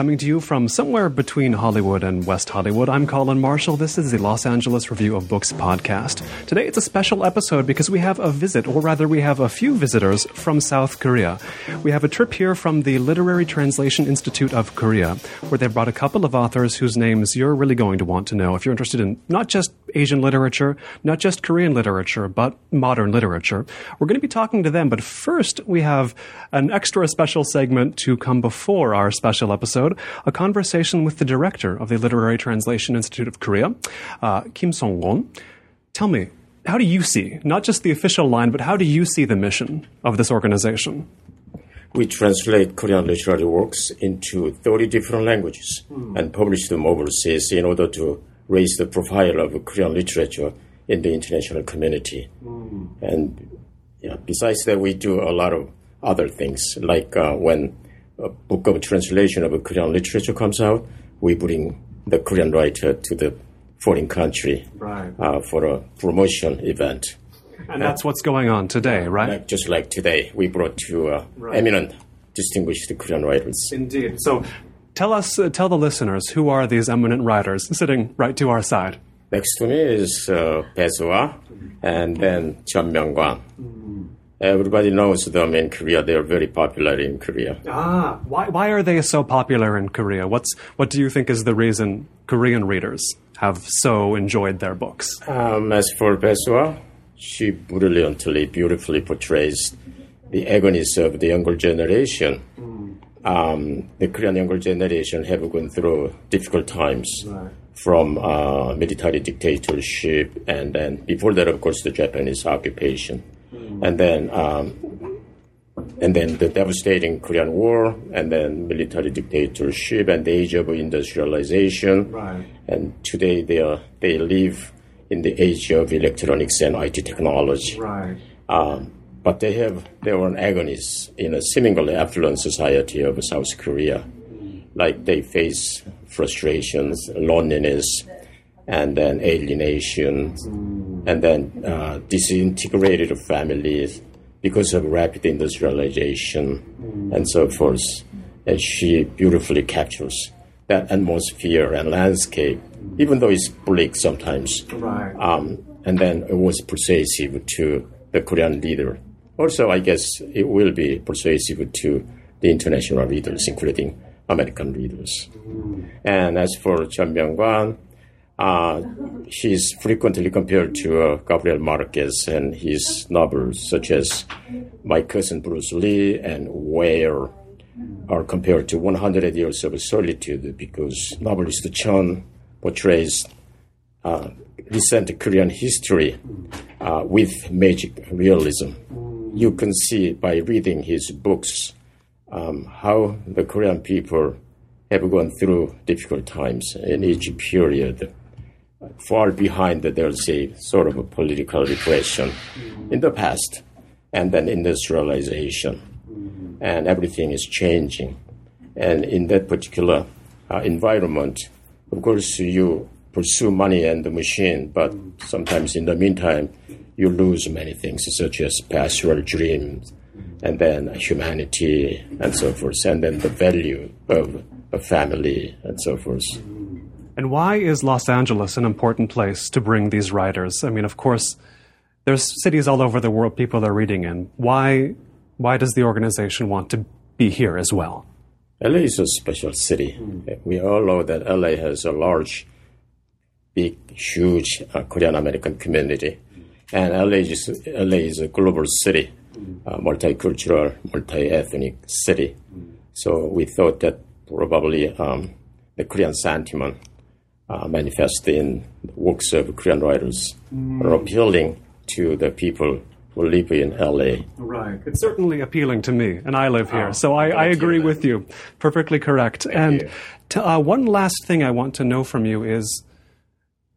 coming to you from somewhere between Hollywood and West Hollywood. I'm Colin Marshall. This is the Los Angeles Review of Books podcast. Today it's a special episode because we have a visit, or rather, we have a few visitors from South Korea. We have a trip here from the Literary Translation Institute of Korea, where they've brought a couple of authors whose names you're really going to want to know if you're interested in not just Asian literature, not just Korean literature, but modern literature. We're going to be talking to them, but first we have an extra special segment to come before our special episode, a conversation with the director of the Literary Translation Institute of Korea, uh, Kim Seong-kon. Tell me, how do you see, not just the official line, but how do you see the mission of this organization? We translate Korean literary works into 30 different languages mm. and publish them overseas in order to raise the profile of Korean literature in the international community. Mm. And yeah, besides that, we do a lot of other things, like uh, when a book of translation of Korean literature comes out, we bring the Korean writer to the foreign country right. uh, for a promotion event. And that's what's going on today, right? Like, just like today, we brought two uh, right. eminent, distinguished Korean writers. Indeed. So, tell us, uh, tell the listeners, who are these eminent writers sitting right to our side? Next to me is uh, and then Cheon Myeong-kwan. Mm. Everybody knows them in Korea. They are very popular in Korea. Ah, why, why are they so popular in Korea? What's, what do you think is the reason Korean readers have so enjoyed their books? Um, as for Bae Suah, she brilliantly, beautifully portrays the agonies of the younger generation. Mm. Um, the Korean younger generation have gone through difficult times. Right from uh, military dictatorship, and then before that, of course, the Japanese occupation. And then um, and then the devastating Korean War, and then military dictatorship, and the age of industrialization, right. and today they are they live in the age of electronics and IT technology. Right. Um, but they have they their own agonies in a seemingly affluent society of South Korea. Like they face frustrations, loneliness, and then alienation, and then uh, disintegrated families because of rapid industrialization and so forth. And she beautifully captures that atmosphere and landscape, even though it's bleak sometimes. Right. Um, and then it was persuasive to the Korean leader. Also, I guess it will be persuasive to the international readers, including American readers. And as for Cheon Myeong-kwan, uh, she's frequently compared to uh, Gabriel Marquez and his novels, such as My Cousin Bruce Lee and Whale, are compared to 100 Years of Solitude because novelist Cheon portrays uh, recent Korean history uh, with magic realism. You can see by reading his books um, how the Korean people have gone through difficult times in each period. Far behind, there's a sort of a political repression in the past, and then industrialization, and everything is changing. And in that particular uh, environment, of course, you pursue money and the machine, but sometimes in the meantime, you lose many things, such as pastoral dreams, and then humanity and so forth, and then the value of a family and so forth. And why is Los Angeles an important place to bring these writers? I mean, of course, there's cities all over the world people are reading in. Why, why does the organization want to be here as well? LA is a special city. We all know that LA has a large, big, huge uh, Korean American community. And LA is, LA is a global city uh, multicultural, multi-ethnic city. So we thought that probably um, the Korean sentiment uh, manifest in works of Korean writers mm. are appealing to the people who live in LA. Right. It's certainly appealing to me, and I live here. Oh, so I, I agree you. with you. Perfectly correct. Thank and to, uh, one last thing I want to know from you is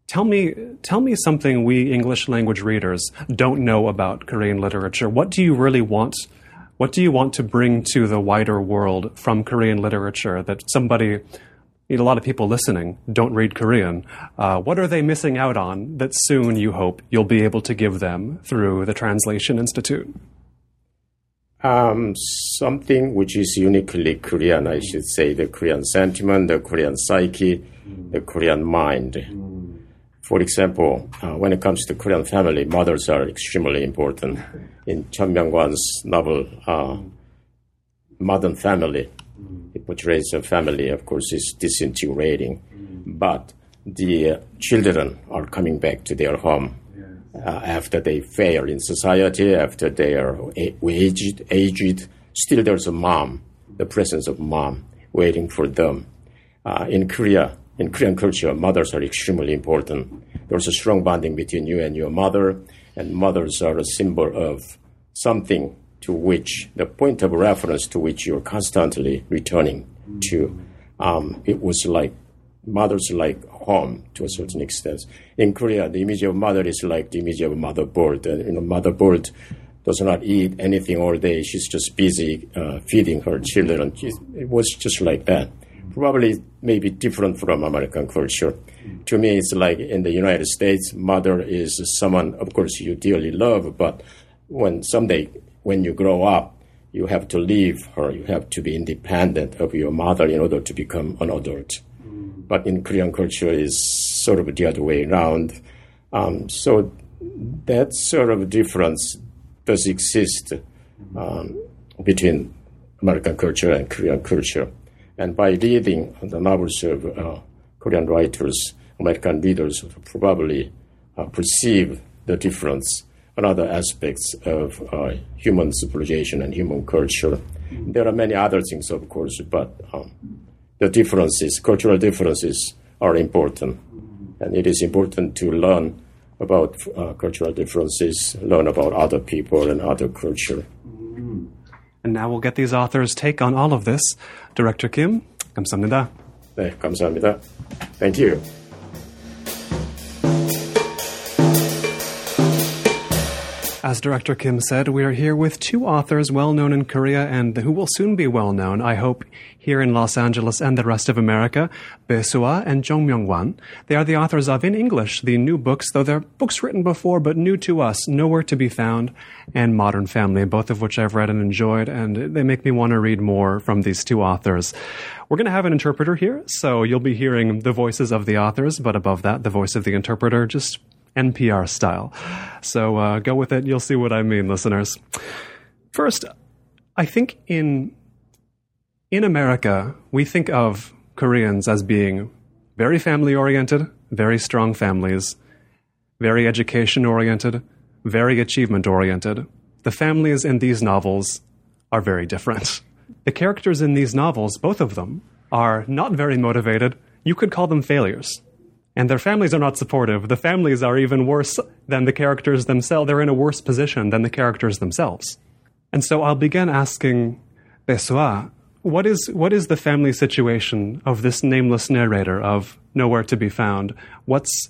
Tell me, tell me something we English language readers don't know about Korean literature. What do you really want? What do you want to bring to the wider world from Korean literature that somebody, a lot of people listening don't read Korean. Uh, what are they missing out on that soon you hope you'll be able to give them through the Translation Institute? Um, something which is uniquely Korean, I should say, the Korean sentiment, the Korean psyche, the Korean mind. For example, uh, when it comes to Korean family, mothers are extremely important. In Cheon Myeong-kwan's novel, uh, Modern Family, it portrays a family, of course, is disintegrating, but the uh, children are coming back to their home uh, after they fail in society, after they are aged, aged. Still, there's a mom, the presence of mom waiting for them. Uh, in Korea, in Korean culture, mothers are extremely important. There's a strong bonding between you and your mother, and mothers are a symbol of something to which the point of reference to which you're constantly returning to. Um, it was like mothers like home to a certain extent. In Korea, the image of mother is like the image of mother bird. You know, mother bird does not eat anything all day. She's just busy uh, feeding her children. it was just like that. Probably maybe different from American culture. To me, it's like in the United States, mother is someone, of course, you dearly love, but when someday when you grow up, you have to leave her. You have to be independent of your mother in order to become an adult. Mm. But in Korean culture, is sort of the other way around. Um, so that sort of difference does exist um, between American culture and Korean culture. And by reading the novels of uh, Korean writers, American readers probably uh, perceive the difference other aspects of uh, human civilization and human culture. There are many other things, of course, but um, the differences, cultural differences, are important. And it is important to learn about uh, cultural differences, learn about other people and other culture. And now we'll get these authors' take on all of this. Director Kim, 감사합니다. 네, 감사합니다. Thank you. As director Kim said, we are here with two authors well known in Korea and who will soon be well known, I hope, here in Los Angeles and the rest of America, Bae Suah and Cheon Myeong-kwan. They are the authors of, in English, the new books, though they're books written before but new to us, Nowhere to be Found and Modern Family, both of which I've read and enjoyed, and they make me want to read more from these two authors. We're going to have an interpreter here, so you'll be hearing the voices of the authors, but above that, the voice of the interpreter, just NPR style. So uh, go with it. You'll see what I mean, listeners. First, I think in in America we think of Koreans as being very family oriented, very strong families, very education oriented, very achievement oriented. The families in these novels are very different. The characters in these novels, both of them, are not very motivated. You could call them failures and their families are not supportive. The families are even worse than the characters themselves. They're in a worse position than the characters themselves. And so I'll begin asking Bae what is what is the family situation of this nameless narrator of Nowhere to be Found? What's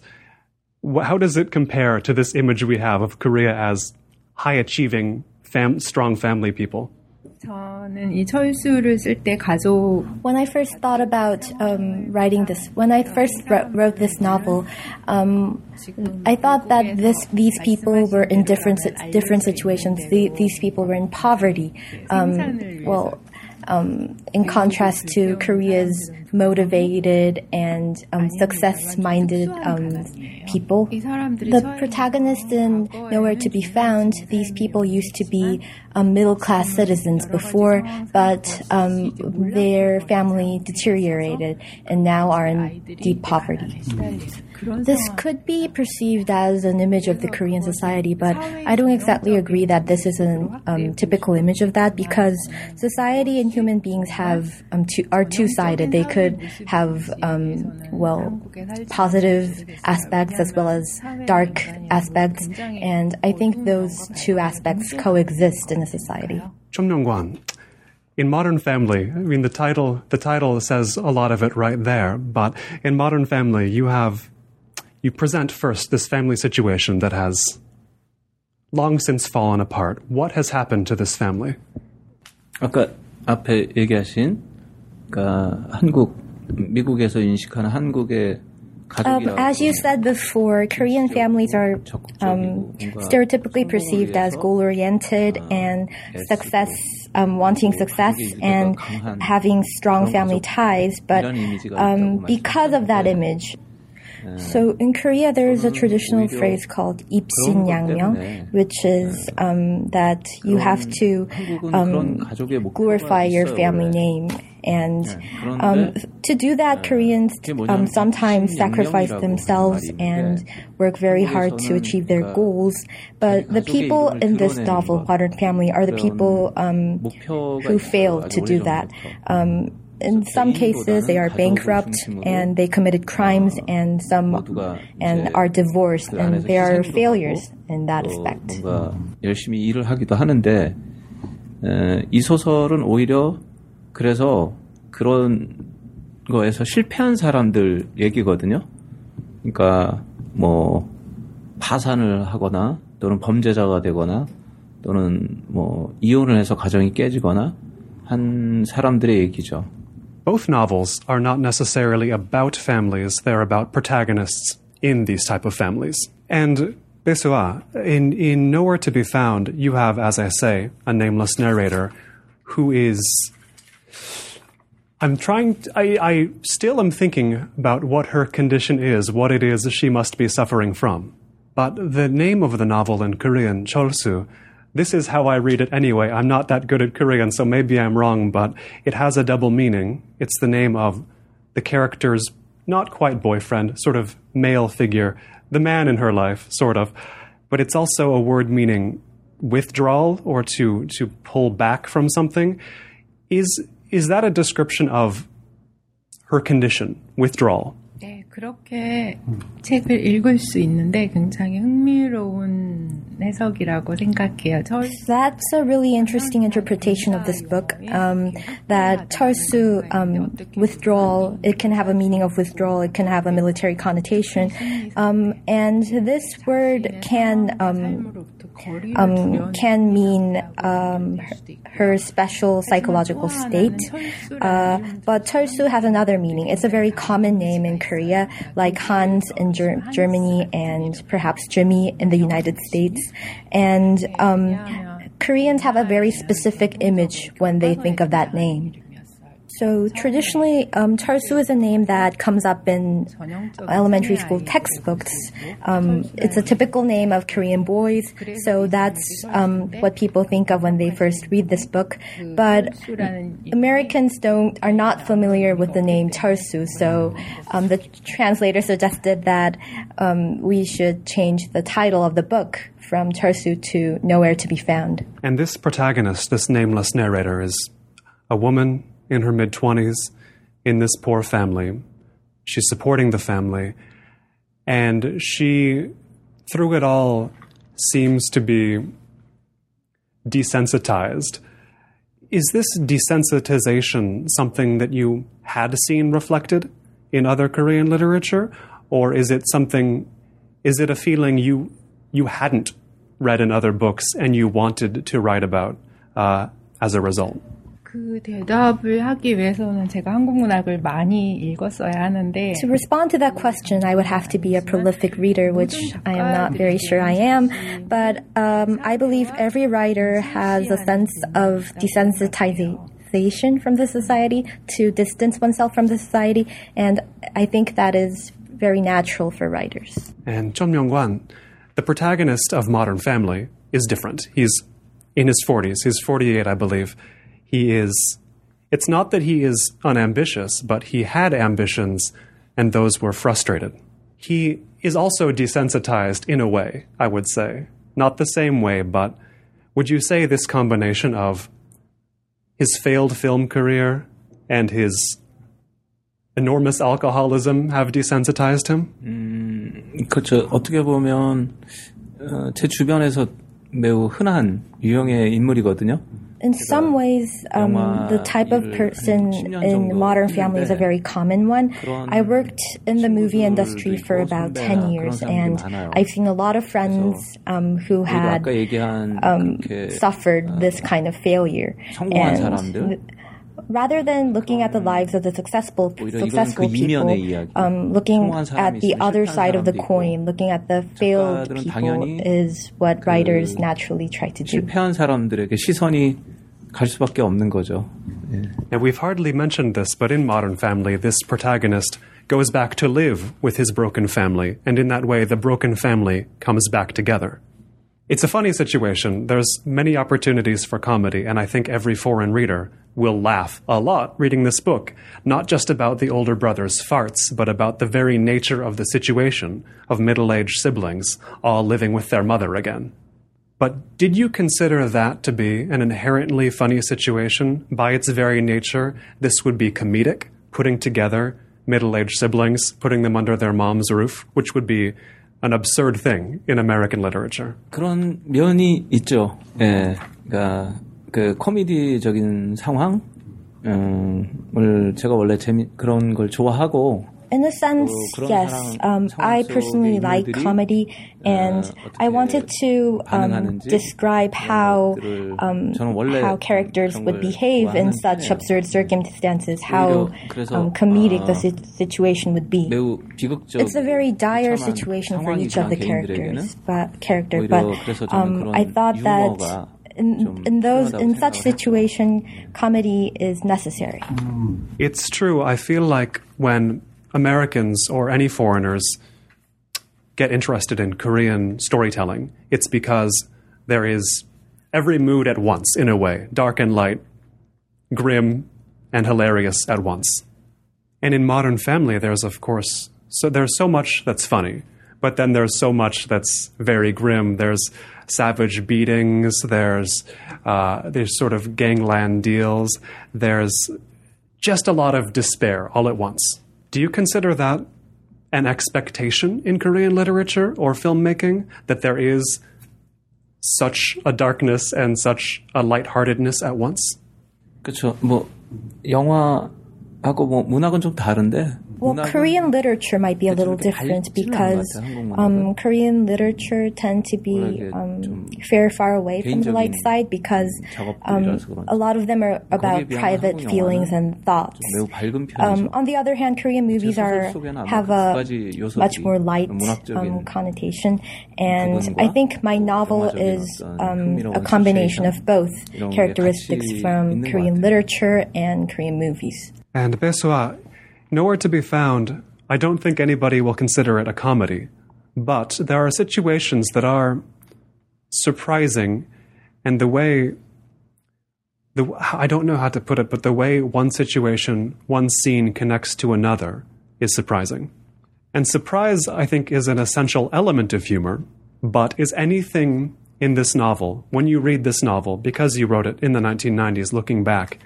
how does it compare to this image we have of Korea as high achieving, fam- strong family people? 저는 이 철수를 쓸 때 가족. When I first thought about um, writing this, when I first wrote, wrote this novel, um, I thought that this these people were in different different situations. The, these people were in poverty. Um, well, um, in contrast to Korea's motivated and um, success minded um, people. The protagonists in Nowhere to Be Found, these people used to be um, middle class citizens before, but um, their family deteriorated and now are in deep poverty. This could be perceived as an image of the Korean society, but I don't exactly agree that this is a um, typical image of that because society and human beings have um, two, are two sided. They could have um, well positive aspects as well as dark aspects, and I think those two aspects coexist in a society. Chung Myung-kwan, in Modern Family, I mean the title the title says a lot of it right there, but in Modern Family you have you present first this family situation that has long since fallen apart. What has happened to this family? 아까 앞에 얘기하신 그러니까 한국 미국에서 인식하는 한국의 Um, 가족이라고 as you said before, Korean families are um, stereotypically perceived as goal-oriented and success, um, wanting success and having strong family ties. But um, because of that image, so in Korea, there is a traditional phrase called 입신 양명, which is um, that you have to um, glorify your family name. And um, to do that, Koreans um, sometimes sacrifice themselves and work very hard to achieve their goals. But the people in this novel, Modern Family, are the people um, who failed to do that. Um, in some cases, they are bankrupt and they committed crimes, and some and are divorced, and they are failures in that aspect. 뭔가 열심히 일을 하기도 하는데 에, 이 소설은 오히려 그래서 그런 거에서 실패한 사람들 얘기거든요. 그러니까 뭐 파산을 하거나 또는 범죄자가 되거나 또는 뭐 이혼을 해서 가정이 깨지거나 한 사람들의 얘기죠. Both novels are not necessarily about families, they're about protagonists in these type of families. And Besua, in, in Nowhere to be Found, you have, as I say, a nameless narrator who is. I'm trying. To, I, I still am thinking about what her condition is, what it is she must be suffering from. But the name of the novel in Korean, Cholsu, this is how I read it anyway. I'm not that good at Korean, so maybe I'm wrong, but it has a double meaning. It's the name of the character's not quite boyfriend, sort of male figure, the man in her life, sort of. But it's also a word meaning withdrawal or to, to pull back from something. Is, is that a description of her condition, withdrawal? 네, 그렇게 책을 읽을 수 있는데 굉장히 흥미로운 해석이라고 생각해요. 저 That's a really interesting interpretation of this book. Um, that Tarsu um, withdrawal, it can have a meaning of withdrawal, it can have a military connotation. Um, and this word can um, can mean um, her, her special psychological state. Uh, but Cholsu has another meaning. It's a very common name in Korea, like Hans in Ger- Germany and perhaps Jimmy in the United States. And um, Koreans have a very specific image when they think of that name. So traditionally, um, is a name that comes up in elementary school textbooks. Um, it's a typical name of Korean boys, so that's um, what people think of when they first read this book. But Americans don't are not familiar with the name Cholsu, so um, the translator suggested that um, we should change the title of the book from Cholsu to Nowhere to be Found. And this protagonist, this nameless narrator, is a woman in her mid 20s in this poor family. She's supporting the family. And she, through it all, seems to be desensitized. Is this desensitization something that you had seen reflected in other Korean literature? Or is it something, is it a feeling you, you hadn't read in other books and you wanted to write about uh, as a result? 그 대답을 하기 위해서는 제가 한국 문학을 많이 읽었어야 하는데 To respond to that question, I would have to be a prolific reader, which I am not very sure I am. But um, I believe every writer has a sense of desensitizing from the society, to distance oneself from the society, and I think that is very natural for writers. And Cheon Myeong-kwan, the protagonist of Modern Family, is different. He's in his 40s. He's 48, I believe He is. It's not that he is unambitious, but he had ambitions, and those were frustrated. He is also desensitized in a way, I would say. Not the same way, but would you say this combination of his failed film career and his enormous alcoholism have desensitized him? 그렇죠. 어떻게 보면 어, 제 주변에서 매우 흔한 유형의 인물이거든요. In some ways, um, the type of person in Modern Family is a very common one. I worked in the movie industry for about 10 years, and I've seen a lot of friends um, who had 아까 얘기한 um, 그렇게 suffered this kind of failure. 성공한 And 사람들 rather than looking at the lives of the successful 오히려 이건 successful 그 people, 이면의 이야기. um, looking 성공한 사람이 at the 있으면 other 실패한 side of the 사람도 있고. coin, looking at the failed 작가들은 people 당연히 is what writers naturally try to do. 실패한 사람들에게 시선이 갈 수밖에 없는 거죠. Now, we've hardly mentioned this, but in Modern Family, this protagonist goes back to live with his broken family, and in that way, the broken family comes back together. It's a funny situation. There's many opportunities for comedy, and I think every foreign reader will laugh a lot reading this book, not just about the older brother's farts, but about the very nature of the situation of middle aged siblings all living with their mother again. But did you consider that to be an inherently funny situation? By its very nature, this would be comedic, putting together middle aged siblings, putting them under their mom's roof, which would be an absurd thing in American literature. 그런 면이 있죠. 예, 그러니까 그 코미디적인 상황을 제가 원래 재미 그런 걸 좋아하고 in a sense, yes. Um, I personally like comedy, and I wanted to um, describe how um, how characters would behave in such absurd circumstances, how um, comedic the situation would be. It's a very dire situation for each of the characters, but character. But um, I thought that. In, in, those in such situation comedy is necessary um, it's true i feel like when Americans or any foreigners get interested in Korean storytelling, it's because there is every mood at once, in a way dark and light, grim and hilarious at once. And in Modern Family, there's, of course, so there's so much that's funny, but then there's so much that's very grim. There's savage beatings, there's, uh, there's sort of gangland deals, there's just a lot of despair all at once. Do you consider that an expectation in Korean literature or filmmaking that there is such a darkness and such a lightheartedness at once? 그렇죠. 뭐 영화하고 뭐 문학은 좀 다른데. well, Korean literature might be a little different because um, Korean literature tend to be um, very far away from the light side because um, a lot of them are about private feelings and thoughts. Um, on the other hand, Korean movies are have a much more light um, connotation, and I think my novel is um, a combination of both characteristics from Korean literature and Korean movies. And Bae Suah nowhere to be found. I don't think anybody will consider it a comedy, but there are situations that are surprising, and the way the I don't know how to put it, but the way one situation, one scene connects to another is surprising. And surprise, I think, is an essential element of humor. But is anything in this novel, when you read this novel, because you wrote it in the 1990s, looking back,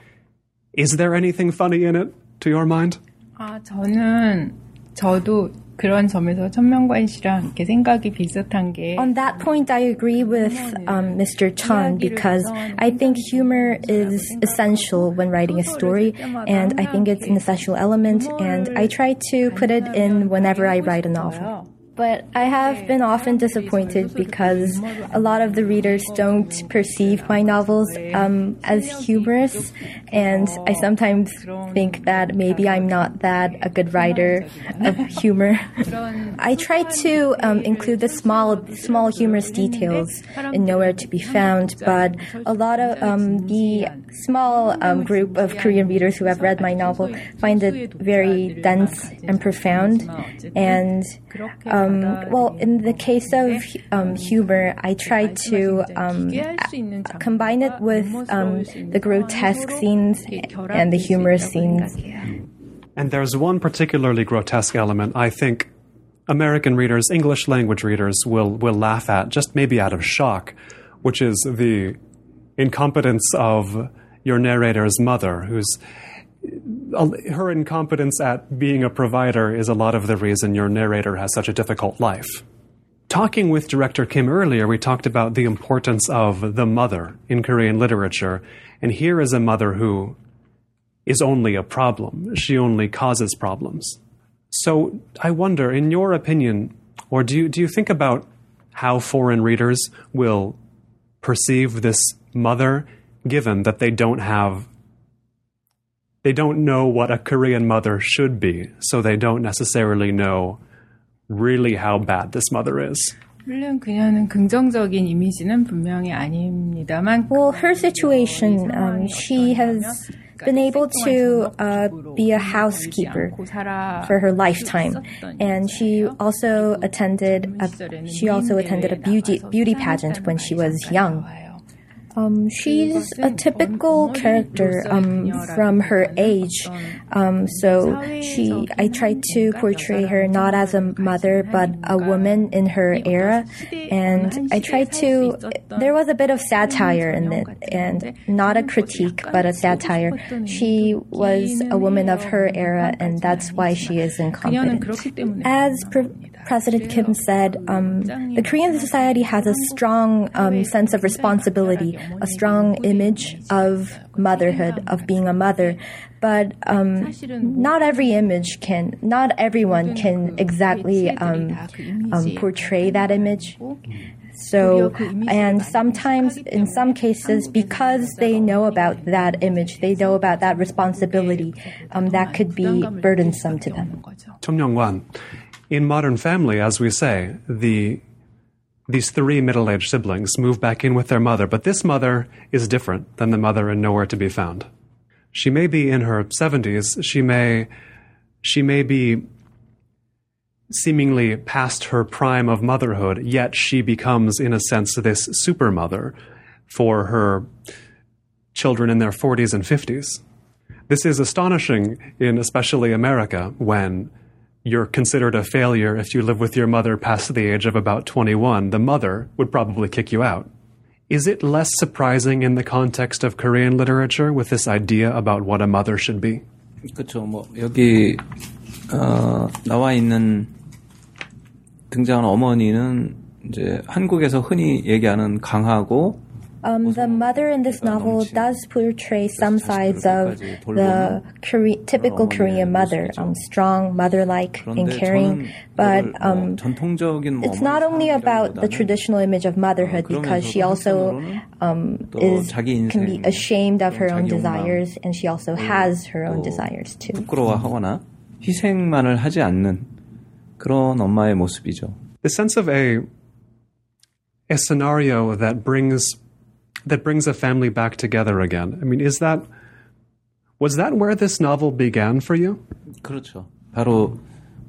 is there anything funny in it, to your mind? 아, 저는 저도 그런 점에서 천명관 씨랑 이렇게 생각이 비슷한 게 On that point I agree with um, Mr. Cheon because I think humor is essential when writing a story and I think it's an essential element and I try to put it in whenever I write a novel. But I have been often disappointed because a lot of the readers don't perceive my novels um, as humorous, and I sometimes think that maybe I'm not that a good writer of humor. I try to um, include the small, small humorous details in Nowhere to Be Found, but a lot of um, the small um, group of Korean readers who have read my novel find it very dense and profound, and um, well, in the case of um, humor, I try to um, combine it with um, the grotesque scenes and the humorous scenes. And there's one particularly grotesque element I think American readers, English language readers, will, will laugh at, just maybe out of shock, which is the incompetence of your narrator's mother, who's her incompetence at being a provider is a lot of the reason your narrator has such a difficult life. Talking with director Kim earlier, we talked about the importance of the mother in Korean literature, and here is a mother who is only a problem. She only causes problems. So I wonder, in your opinion, or do you, do you think about how foreign readers will perceive this mother given that they don't have they don't know what a Korean mother should be, so they don't necessarily know really how bad this mother is. 물론 그녀는 긍정적인 이미지는 분명히 아닙니다만 Well, her situation, um, she has been able to uh, be a housekeeper for her lifetime, and she also attended a, she also attended a beauty beauty pageant when she was young. Um, she's a typical character um, from her age. Um, so she, I tried to portray her not as a mother, but a woman in her era. And I tried to, there was a bit of satire in it, and not a critique, but a satire. She was a woman of her era, and that's why she is incompetent. As pre- President Kim said, um, the Korean society has a strong um, sense of responsibility, a strong image of motherhood, of being a mother. But um, not every image can, not everyone can exactly um, um, portray that image. So, and sometimes, in some cases, because they know about that image, they know about that responsibility, um, that could be burdensome to them. Cheon Myeong-kwan, in Modern Family, as we say, the these three middle-aged siblings move back in with their mother, but this mother is different than the mother in Nowhere to Be Found. She may be in her 70s, she may she may be seemingly past her prime of motherhood, yet she becomes in a sense this super mother for her children in their 40s and 50s. This is astonishing in especially America when you're considered a failure if you live with your mother past the age of about 21. The mother would probably kick you out. Is it less surprising in the context of Korean literature with this idea about what a mother should be? 그렇죠. 뭐 여기 어, 나와 있는 등장하는 어머니는 이제 한국에서 흔히 얘기하는 강하고 Um, the mother in this novel does portray some sides of the Kore- typical Korean mother, um, strong, mother-like, and caring. But um, it's not only about the traditional image of motherhood because she also um, is can be ashamed of her own desires, and she also has her own desires too. 부끄러워하거나 희생만을 하지 않는 그런 엄마의 모습이죠. The sense of a a scenario that brings that brings a family back together again. I mean, is that was that where this novel began for you? 그렇죠. 바로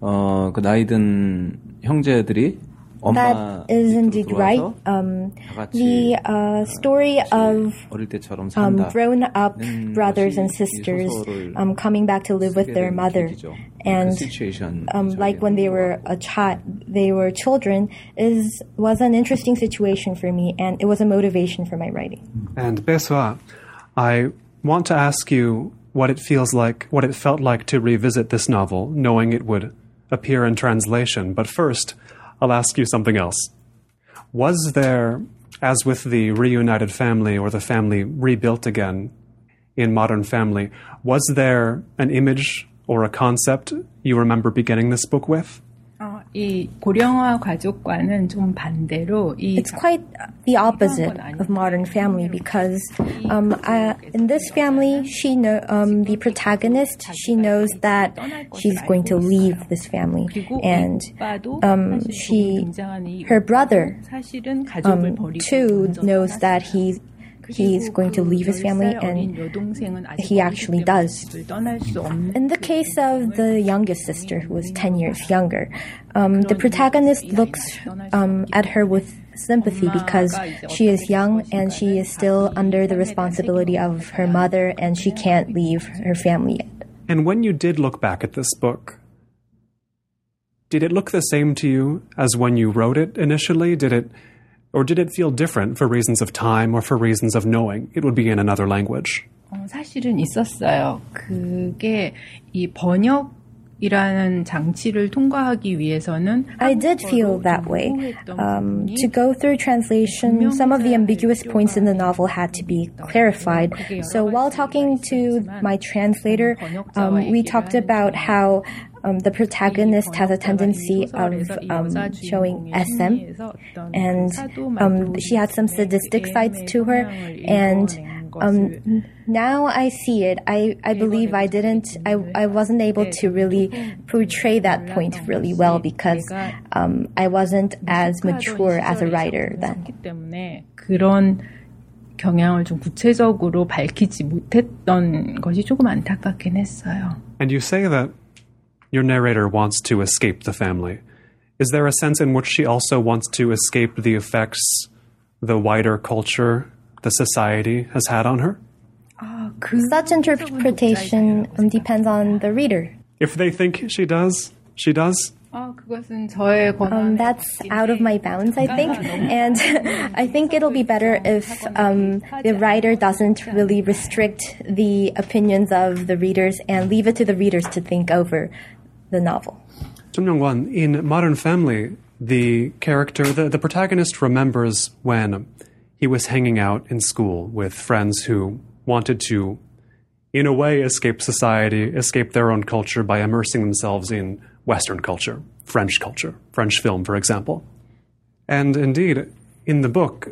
어, 그 나이든 형제들이 that is indeed right. Um, the uh, story of um, grown up brothers and sisters um, coming back to live with their mother, and um, like when they were a child, they were children, is was an interesting situation for me, and it was a motivation for my writing. And Bae Suah, I want to ask you what it feels like, what it felt like to revisit this novel, knowing it would appear in translation. But first. I'll ask you something else. Was there, as with the reunited family or the family rebuilt again in Modern Family, was there an image or a concept you remember beginning this book with? 이 고령화 가족과는 좀 반대로 이 It's quite the opposite of Modern Family because um, uh, in this family, she know um, the protagonist. She knows that she's going to leave this family, and um, she, her brother, um, too knows that he's he's going to leave his family, and he actually does. In the case of the youngest sister, who was 10 years younger, um, the protagonist looks um, at her with sympathy because she is young and she is still under the responsibility of her mother and she can't leave her family yet. And when you did look back at this book, did it look the same to you as when you wrote it initially? Did it or did it feel different for reasons of time or for reasons of knowing it would be in another language? 어, 사실은 있었어요. 그게 이 번역이라는 장치를 통과하기 위해서는 I did feel that way. Um, to go through translation, some of the ambiguous points in the novel had to be clarified. So while talking to my translator, um, we talked about how um, the protagonist has a tendency of um, showing SM, and um, she has some sadistic sides to her, and um, now I see it. I, I believe I didn't, I, I wasn't able to really portray that point really well because um, I wasn't as mature as a writer then. 때문에 그런 경향을 좀 구체적으로 밝히지 못했던 것이 조금 안타깝긴 했어요. And you say that your narrator wants to escape the family. Is there a sense in which she also wants to escape the effects the wider culture, the society has had on her? Oh, Such interpretation um, depends on the reader. If they think she does, she does. Um, that's out of my bounds, I think. And I think it'll be better if um, the writer doesn't really restrict the opinions of the readers and leave it to the readers to think over the novel. Myeong-kwan, in Modern Family, the character, the, the protagonist remembers when he was hanging out in school with friends who wanted to, in a way, escape society, escape their own culture by immersing themselves in Western culture, French culture, French film, for example. And indeed, in the book,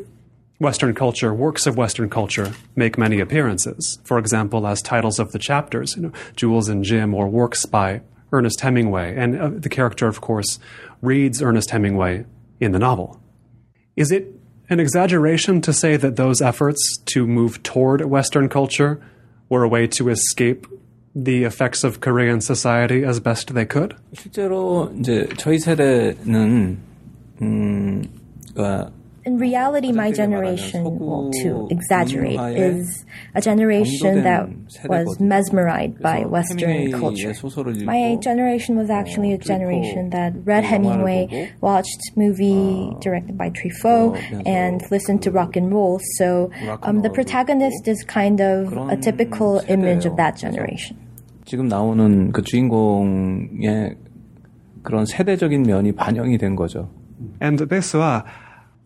Western culture, works of Western culture make many appearances. For example, as titles of the chapters, you know, Jules and Jim, or works by Ernest Hemingway. And uh, the character, of course, reads Ernest Hemingway in the novel. Is it an exaggeration to say that those efforts to move toward Western culture were a way to escape the effects of Korean society as best they could? 실제로 이제 저희 세대는 음, 그러니까 In reality, my generation, well, to exaggerate, is a generation that was mesmerized by Western culture. My generation was actually a generation that read Hemingway, watched movie directed by Truffaut, and listened to rock and roll. So um, the protagonist is kind of a typical image of that generation. 지금 나오는 그 주인공의 그런 세대적인 면이 반영이 된 거죠. And Besua,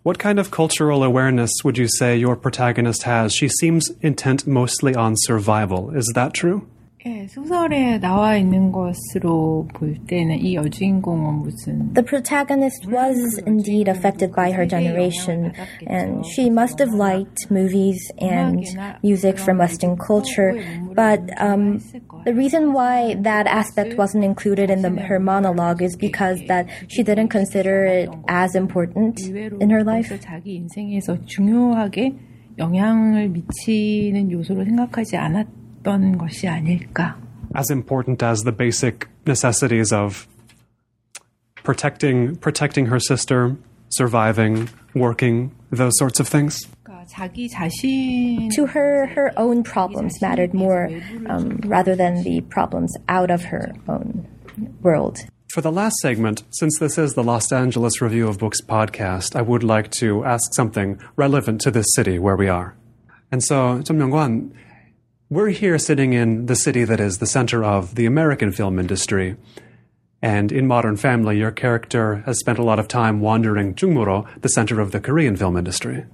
what kind of cultural awareness would you say your protagonist has? She seems intent mostly on survival. Is that true? 예, 소설에 나와 있는 것으로 볼 때는 이 여주인공은 무슨 The protagonist was indeed affected by her generation, and she must have liked movies and music from Western culture. But um, the reason why that aspect wasn't included in the, her monologue is because that she didn't consider it as important in her life. 그것을 자기 인생에서 중요하게 영향을 미치는 요소로 생각하지 않았 있었던 것이 아닐까. As important as the basic necessities of protecting protecting her sister, surviving, working, those sorts of things. To her, her own problems mattered more um, rather than the problems out of her own world. For the last segment, since this is the Los Angeles Review of Books podcast, I would like to ask something relevant to this city where we are. And so, Cheon Myeong-kwan we're here sitting in the city that is the center of the American film industry. And in Modern Family, your character has spent a lot of time wandering Jungmuro, the center of the Korean film industry.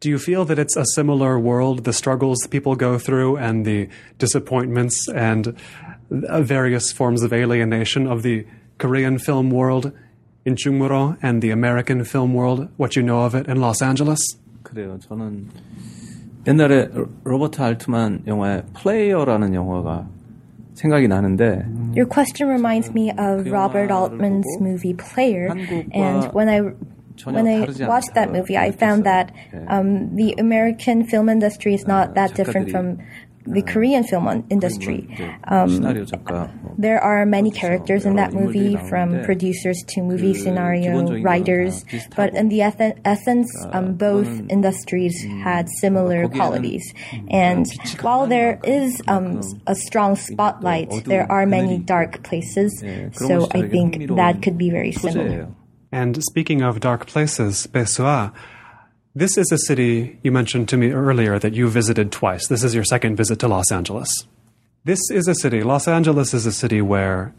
Do you feel that it's a similar world, the struggles people go through and the disappointments and uh, various forms of alienation of the Korean film world in Jungmuro and the American film world, what you know of it in Los Angeles? 그래요. 저는 옛날에 로- 로버트 알트만 영화의 플레이어라는 영화가 생각이 나는데 Your question reminds me of Robert Altman's movie Player, and when I when I watched that movie, I found that um, the American film industry is not that different from the Korean film industry. Um, there are many characters in that movie, from producers to movie scenario writers, but in the eth- essence, um, both industries had similar qualities. And while there is um, a strong spotlight, there are many dark places, so I think that could be very similar. And speaking of dark places, Bae Suah this is a city you mentioned to me earlier that you visited twice. This is your second visit to Los Angeles. This is a city, Los Angeles is a city where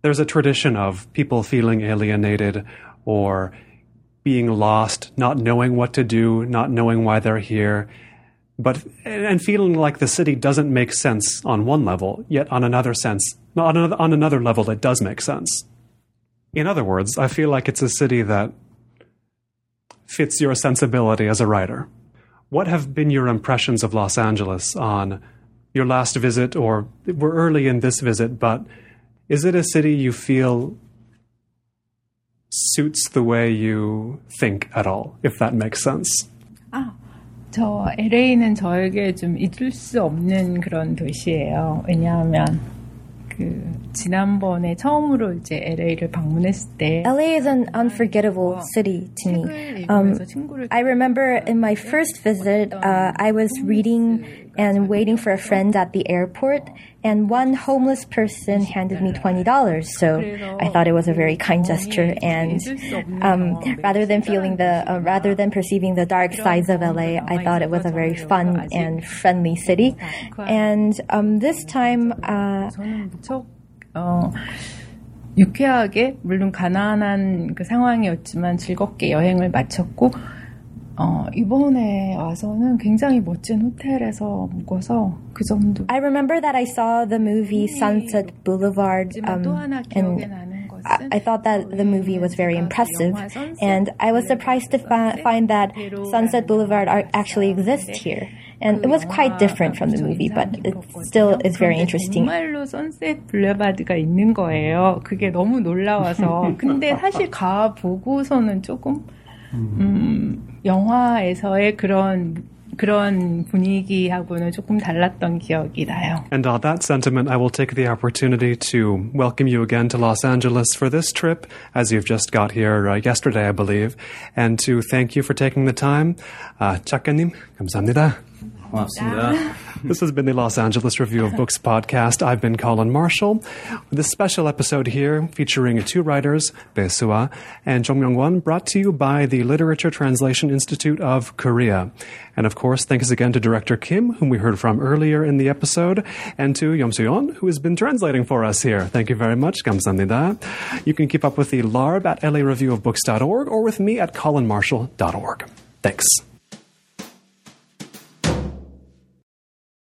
there's a tradition of people feeling alienated or being lost, not knowing what to do, not knowing why they're here, but and feeling like the city doesn't make sense on one level, yet on another sense, on another, on another level, it does make sense. In other words, I feel like it's a city that fits your sensibility as a writer. what have been your impressions of Los Angeles on your last visit, or we're early in this visit, but is it a city you feel suits the way you think at all, if that makes sense? 아, 저 LA는 저에게 좀 잊을 수 없는 그런 도시예요. 왜냐하면 그 지난번에 처음으로 이제 LA를 방문했을 때 LA is an unforgettable city to me. Um, I remember in my first visit, uh, I was reading and waiting for a friend at the airport, and one homeless person handed me twenty dollars. So I thought it was a very kind gesture, and um, rather than feeling the, uh, rather than perceiving the dark sides of LA, I thought it was a very fun and friendly city. And um, this time, uh, 저는 무척 어, 유쾌하게 물론 가난한 그 상황이었지만 즐겁게 여행을 마쳤고 어, 이번에 와서는 굉장히 멋진 호텔에서 묵어서 그 정도. I remember that I saw the movie Sunset Boulevard, 하지만 또 um, 하나 기억에 and 나는 것은 I, I thought that the movie was very impressive, and I was surprised to fi- find that Sunset Boulevard are, actually exists here. And it was quite different from the movie, but it still is very interesting. 정말로 선셋 블레바드가 있는 거예요. 그게 너무 놀라워서. 근데 사실 가 보고서는 조금 음, 영화에서의 그런 그런 분위기하고는 조금 달랐던 기억이 나요. And on that sentiment, I will take the opportunity to welcome you again to Los Angeles for this trip, as you've just got here uh, yesterday, I believe, and to thank you for taking the time. Uh, 작가님, 감사합니다. This has been the Los Angeles Review of Books podcast. I've been Colin Marshall. This special episode here featuring two writers, Bae Suah and Cheon Myeong-kwan, brought to you by the Literature Translation Institute of Korea. And of course, thanks again to director Kim, whom we heard from earlier in the episode, and to Yom Suyon, who has been translating for us here. Thank you very much. 감사합니다. You can keep up with the LARB at lareviewofbooks.org or with me at colinmarshall.org. Thanks.